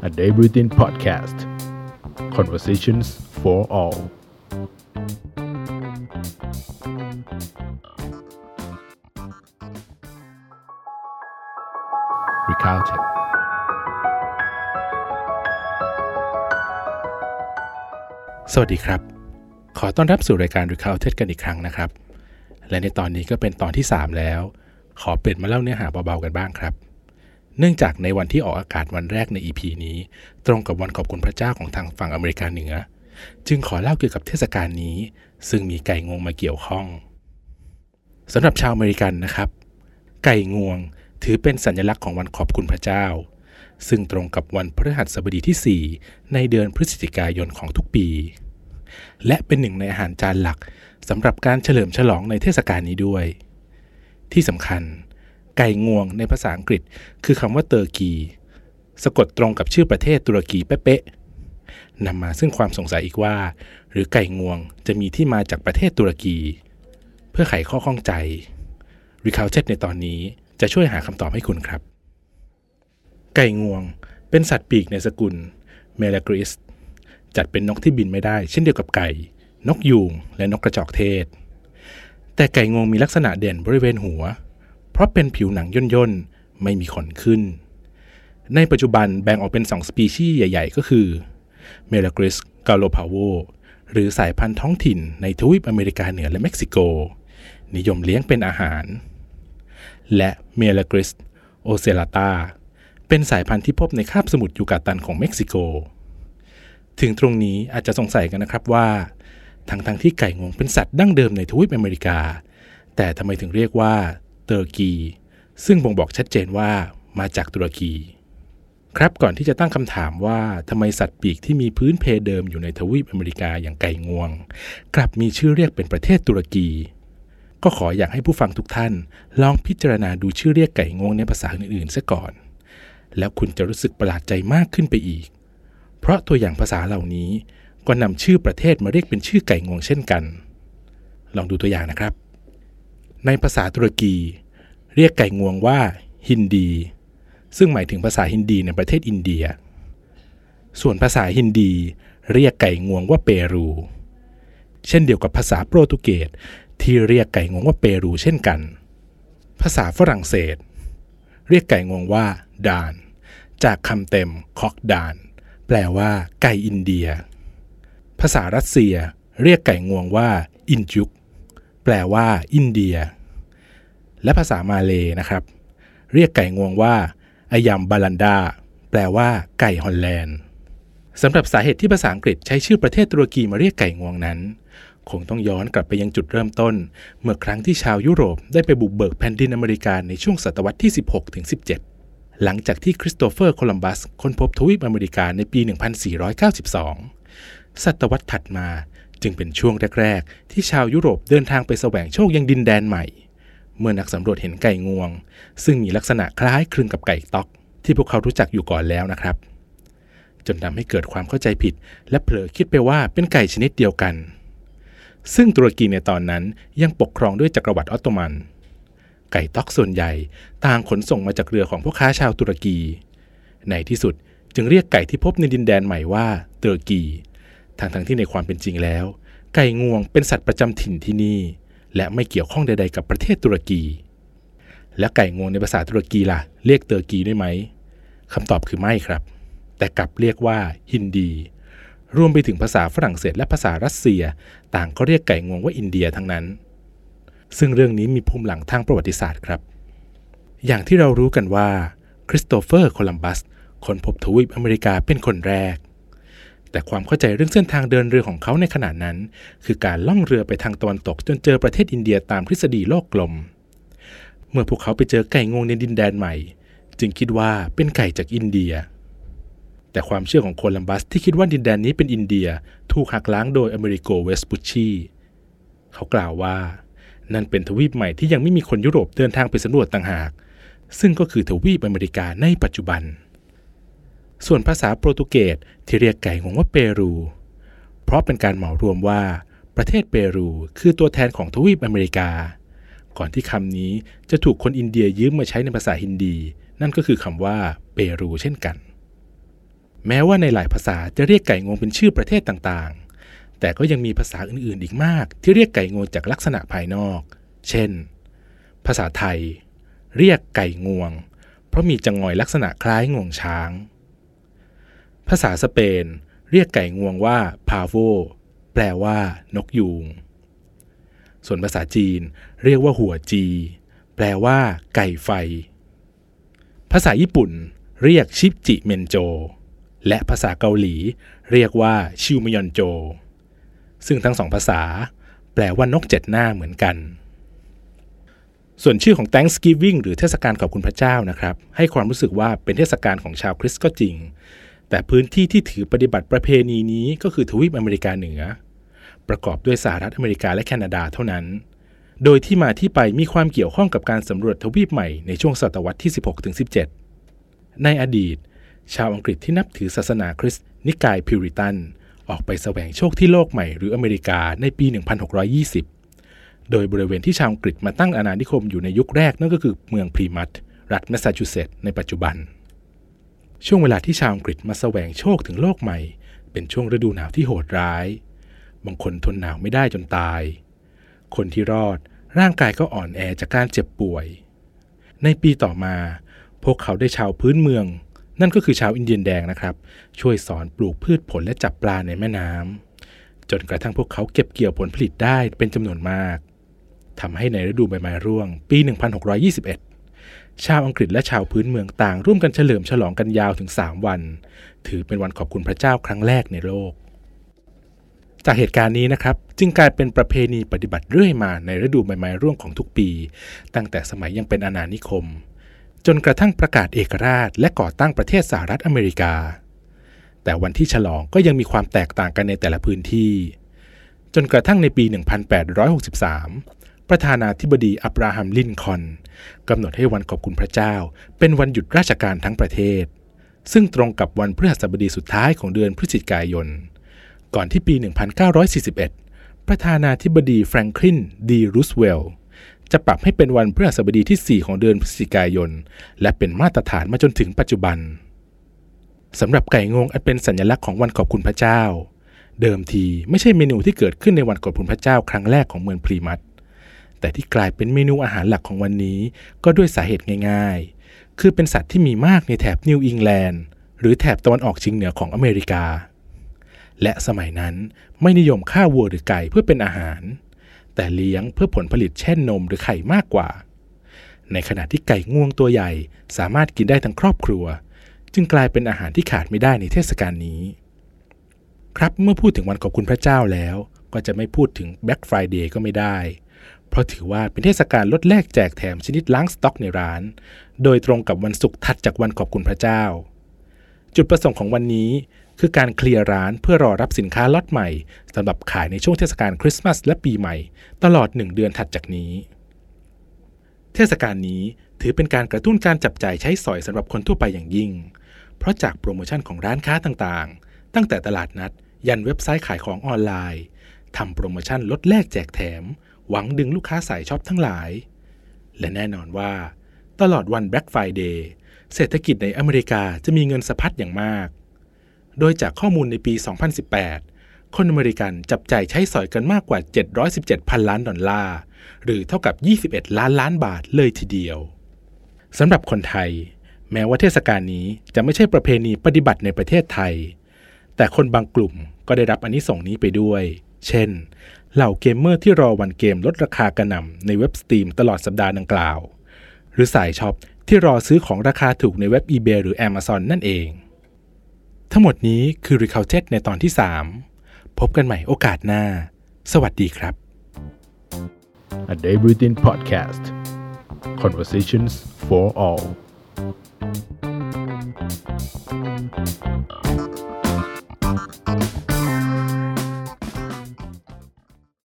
a day breathing podcast conversations for all ริคาเทสวัสดีครับ ขอต้อนรับสู่รายการ r e c o u n t e d กันอีกครั้งนะครับ และในตอนนี้ก็เป็นตอนที่ 3 แล้ว ขอเปลี่ยนมาเล่าเนื้อหาเบาๆกันบ้างครับ เนื่องจากในวันที่ออกอากาศวันแรกใน EP นี้ ตรงกับวันขอบคุณพระเจ้าของทางฝั่งอเมริกาเหนือ จึงขอเล่าเกี่ยวกับเทศกาลนี้ ซึ่งมีไก่งวงมาเกี่ยวข้องสำหรับชาวอเมริกันนะครับ ไก่งวงถือเป็นสัญลักษณ์ของวันขอบคุณพระเจ้า ซึ่งตรงกับวันพฤหัสบดีที่ 4 ในเดือนพฤศจิกายนของทุกปี และเป็นหนึ่งในอาหารจานหลักสำหรับการเฉลิมฉลองในเทศกาลนี้ด้วย ที่สำคัญ ไก่งวงในภาษาอังกฤษ คือคำว่า turkey สะกดตรงกับชื่อประเทศตุรกีเป๊ะๆนำมาซึ่งความสงสัยอีกว่า หรือไก่งวงจะมีที่มาจากประเทศตุรกี เพื่อไขข้อข้องใจ Recounted ในตอนนี้จะช่วยหาคำตอบให้คุณครับ ไก่งวงเป็นสัตว์ปีกในสกุล Meleagris จัดเป็นนกที่บินไม่ได้ เช่นเดียวกับไก่ นกยูงและนกกระจอกเทศ แต่ไก่งวงมีลักษณะเด่นบริเวณหัว เพราะเป็นผิวหนังย่นย่นๆ ไม่มีขนขึ้น ในปัจจุบันแบ่งออกเป็นสองสปีชีส์ใหญ่ ๆ ก็คือ Meleagris gallopavo หรือสายพันธุ์ท้องถิ่นในทวีปอเมริกาเหนือและเม็กซิโก นิยมเลี้ยงเป็นอาหาร และ Meleagris ocellata เป็นสายพันธุ์ที่พบในคาบสมุทรยูกาตันของเม็กซิโก ถึงตรงนี้อาจจะสงสัยกันนะครับว่า ทั้งทงที่ไก่งวงเป็นสัตว์ดั้งเดิมในทวีปอเมริกา แต่ทำไมถึงเรียกว่า ตอร์กี ซึ่งบ่งบอกชัดเจนว่ามาจากตุรกี ครับก่อนที่จะตั้งคำถามว่าทำไมสัตว์ปีกที่มีพื้นเพเดิมอยู่ในทวีปอเมริกาอย่างไก่งวง กลับมีชื่อเรียกเป็นประเทศตุรกี ก็ขออยากให้ผู้ฟังทุกท่าน ลองพิจารณาดูชื่อเรียกไก่งวงในภาษาอื่นๆซะก่อน แล้วคุณจะรู้สึกประหลาดใจมากขึ้นไปอีก เพราะตัวอย่างภาษาเหล่านี้ก็นำชื่อประเทศมาเรียกเป็นชื่อไก่งวงเช่นกัน ลองดูตัวอย่างนะครับ ในภาษาตุรกี เรียกไก่งวงว่าฮินดี ซึ่งหมายถึงภาษาฮินดีในประเทศอินเดีย ส่วนภาษาฮินดี เรียกไก่งวงว่าเปรู เช่นเดียวกับภาษาโปรตุเกสที่เรียกไก่งวงว่าเปรูเช่นกัน ภาษาฝรั่งเศส เรียกไก่งวงว่าดาน จากคำเต็มคอกดาน แปลว่า ไก่อินเดีย ภาษารัสเซีย เรียกไก่งวงว่า อินจุก แปลว่า อินเดีย และภาษามาเลยนะครับ เรียกไก่งวงว่าอายัมบาลันดา แปลว่า ไก่ฮอลแลนด์สำหรับสาเหตุที่ภาษาอังกฤษใช้ชื่อประเทศตุรกีมาเรียกไก่งวงนั้น คงต้องย้อนกลับไปยังจุดเริ่มต้น เมื่อครั้งที่ชาวยุโรปได้ไปบุกเบิกแผ่นดินอเมริกาในช่วงศตวรรษที่ 16ถึง17 หลังจากที่คริสโตเฟอร์โคลัมบัสค้นพบทวีปอเมริกาในปี 1492 ศตวรรษถัดมา จึงเป็นช่วงแรก ๆ ที่ชาวยุโรปเดินทางไปแสวงโชคยังดินแดนใหม่ เมื่อนักสำรวจเห็นไก่งวง ซึ่งมีลักษณะคล้ายคลึงกับไก่ต๊อก ที่พวกเขารู้จักอยู่ก่อนแล้วนะครับ จนทำให้เกิดความเข้าใจผิด และเผลอคิดไปว่าเป็นไก่ชนิดเดียวกัน ซึ่งตุรกีในตอนนั้นยังปกครองด้วยจักรวรรดิออตโตมัน ไก่ต๊อกส่วนใหญ่ต่างขนส่งมาจากเรือของพวกค้าชาวตุรกี ในที่สุดจึงเรียกไก่ที่พบในดินแดนใหม่ว่าเตอร์กี ทั้งทั้งที่ในความเป็นจริงแล้ว ไก่งวงเป็นสัตว์ประจำถิ่นที่นี่ และไม่เกี่ยวข้องใดๆกับประเทศตุรกี และไก่งวงในภาษาตุรกีล่ะ เรียก turkey ได้ไหมคำตอบคือไม่ครับ แต่กลับเรียกว่า hindi รวมไปถึงภาษาฝรั่งเศสและภาษารัสเซีย ต่างก็เรียกไก่งวงว่าอินเดียทั้งนั้น ซึ่งเรื่องนี้มีภูมิหลังทางประวัติศาสตร์ครับ อย่างที่เรารู้กันว่าคริสโตเฟอร์โคลัมบัสค้นพบทวีปอเมริกาเป็นคนแรก แต่ความเข้าใจเรื่องเส้นทางเดินเรือของเขาในขณะนั้น คือการล่องเรือไปทางตะวันตกจนเจอประเทศอินเดียตามทฤษฎีโลกกลม เมื่อพวกเขาไปเจอไก่งวงในดินแดนใหม่ จึงคิดว่าเป็นไก่จากอินเดีย แต่ความเชื่อของโคลัมบัสที่คิดว่าดินแดนนี้เป็นอินเดียถูกหักล้างโดยอเมริโกเวสปุชชีเขากล่าวว่า นั่นเป็นทวีปใหม่ที่ยังไม่มีคนยุโรปเดินทางไปสำรวจต่างหาก ซึ่งก็คือทวีปอเมริกาในปัจจุบัน ส่วนภาษาโปรตุเกสที่เรียกไก่งวงว่าเปรู เพราะเป็นการเหมารวมว่าประเทศเปรูคือตัวแทนของทวีปอเมริกา ก่อนที่คำนี้จะถูกคนอินเดียยืมมาใช้ในภาษาฮินดี นั่นก็คือคำว่าเปรูเช่นกัน แม้ว่าในหลายภาษาจะเรียกไก่งวงเป็นชื่อประเทศต่างๆ แต่ก็ยังมีภาษาอื่นๆอีกมาก ที่เรียกไก่งวงจากลักษณะภายนอก เช่น ภาษาไทย เรียกไก่งวง เพราะมีจังงอยลักษณะคล้ายงวงช้าง ภาษาสเปน เรียกไก่งวงว่าพาโวแปลว่านกยูง ส่วนภาษาจีนเรียกว่าหัวจี แปลว่า ไก่ไฟ ภาษาญี่ปุ่น เรียกชิปจิเมนโจ และภาษาเกาหลี เรียกว่าชิวมยอนโจ ซึ่งทั้งสองภาษา แปลว่านกเจ็ดหน้าเหมือนกัน ส่วนชื่อของ Thanksgiving หรือเทศกาลขอบคุณพระเจ้านะครับ ให้ความรู้สึกว่าเป็นเทศกาลของชาวคริสต์ก็จริง แต่พื้นที่ที่ถือปฏิบัติประเพณีนี้ก็คือทวีปอเมริกาเหนือ ประกอบด้วยสหรัฐอเมริกาและแคนาดาเท่านั้น โดยที่มาที่ไปมีความเกี่ยวข้องกับการสำรวจทวีปใหม่ในช่วงศตวรรษที่ 16-17 ในอดีต ชาวอังกฤษที่นับถือศาสนาคริสต์นิกายพิวริตันออกไปแสวงโชคที่โลกใหม่หรืออเมริกาในปี 1620 โดยบริเวณที่ชาวอังกฤษมาตั้งอาณานิคมอยู่ในยุคแรกนั่นก็คือเมืองพรีมัตรัฐแมสซาชูเซตส์ในปัจจุบัน ช่วงเวลาที่ชาวอังกฤษมาแสวงโชคถึงโลกใหม่ เป็นช่วงฤดูหนาวที่โหดร้าย บางคนทนหนาวไม่ได้จนตาย คนที่รอดร่างกายก็อ่อนแอจากการเจ็บป่วย ในปีต่อมา พวกเขาได้ชาวพื้นเมือง นั่นก็คือชาวอินเดียนแดงนะครับ ช่วยสอนปลูกพืชผลและจับปลาในแม่น้ำจนกระทั่งพวกเขาเก็บเกี่ยวผลผลิตได้เป็นจำนวนมากทำให้ในฤดูใบไม้ร่วง ปี 1621 ชาวอังกฤษและชาวพื้นเมืองต่าง ร่วมกันเฉลิมฉลองกันยาวถึง 3 วัน ถือเป็นวันขอบคุณพระเจ้าครั้งแรกในโลก จากเหตุการณ์นี้นะครับ จึงกลายเป็นประเพณีปฏิบัติเรื่อยมาในฤดูใบไม้ร่วงของทุกปี ตั้งแต่สมัยยังเป็นอาณานิคม จนกระทั่งประกาศเอกราช และก่อตั้งประเทศสหรัฐอเมริกา แต่วันที่ฉลองก็ยังมีความแตกต่างกันในแต่ละพื้นที่ จนกระทั่งในปี 1863 ประธานาธิบดีอับราฮัมลินคอนกำหนดให้วันขอบคุณพระเจ้า เป็นวันหยุดราชการทั้งประเทศ ซึ่งตรงกับวันพฤหัสบดีสุดท้ายของเดือนพฤศจิกายน ก่อนที่ปี 1941 ประธานาธิบดีแฟรงคลินดีรูสเวลล์จะปรับให้เป็นวันพฤหัสบดีที่ 4 ของเดือนพฤศจิกายน และเป็นมาตรฐานมาจนถึงปัจจุบันสำหรับไก่งวงอันเป็นสัญลักษณ์ของวันขอบคุณพระเจ้า เดิมทีไม่ใช่เมนูที่เกิดขึ้นในวันขอบคุณพระเจ้าครั้งแรกของเมืองพลีมัท แต่ที่กลายเป็นเมนูอาหารหลักของวันนี้ ก็ด้วยสาเหตุง่ายๆ คือเป็นสัตว์ที่มีมากในแถบนิวอิงแลนด์หรือแถบตะวันออกเฉียงเหนือของอเมริกา และสมัยนั้นไม่นิยมฆ่าวัวหรือไก่เพื่อเป็นอาหาร แต่เลี้ยงเพื่อผลผลิตเช่นนมหรือไข่มากกว่า ในขณะที่ไก่งวงตัวใหญ่สามารถกินได้ทั้งครอบครัว จึงกลายเป็นอาหารที่ขาดไม่ได้ในเทศกาลนี้ ครับเมื่อพูดถึงวันขอบคุณพระเจ้าแล้ว ก็จะไม่พูดถึง Black Friday ก็ไม่ได้ เพราะถือว่าเป็นเทศกาลลดแลกแจกแถมชนิดล้างสต็อกในร้าน โดยตรงกับวันศุกร์ถัดจากวันขอบคุณพระเจ้า จุดประสงค์ของวันนี้คือการเคลียร์ร้านเพื่อรอรับสินค้าล็อตใหม่สำหรับขายในช่วงเทศกาลคริสต์มาสและปีใหม่ ตลอดหนึ่งเดือนถัดจากนี้ เทศกาลนี้ถือเป็นการกระตุ้นการจับจ่ายใช้สอยสำหรับคนทั่วไปอย่างยิ่ง เพราะจากโปรโมชั่นของร้านค้าต่างๆ ตั้งแต่ตลาดนัด ยันเว็บไซต์ขายของออนไลน์ทำโปรโมชั่นลดแลกแจกแถม หวังดึงลูกค้าสายช็อปทั้งหลาย และแน่นอนว่า ตลอดวัน Black Friday เศรษฐกิจในอเมริกาจะมีเงินสะพัดอย่างมาก โดยจากข้อมูลในปี 2018 คนอเมริกันจับจ่ายใช้สอยกันมากกว่า 717 พันล้านดอลลาร์ หรือเท่ากับ 21 ล้านล้านบาทเลยทีเดียวสำหรับคนไทย แม้ว่าเทศกาลนี้จะไม่ใช่ประเพณีปฏิบัติในประเทศไทย แต่คนบางกลุ่มก็ได้รับอานิสงส์นี้ไปด้วย เช่น เหล่าเกมเมอร์ที่รอวันเกมลดราคากระหน่ำในเว็บ Steam ตลอดสัปดาห์ดังกล่าว หรือสายช็อปที่รอซื้อของราคาถูกในเว็บ eBay หรือ Amazon นั่นเอง ทั้งหมดนี้คือ r e c o u n t e d ในตอนที่ 3 พบกันใหม่โอกาสหน้า สวัสดีครับ A Day Routine Podcast Conversations for All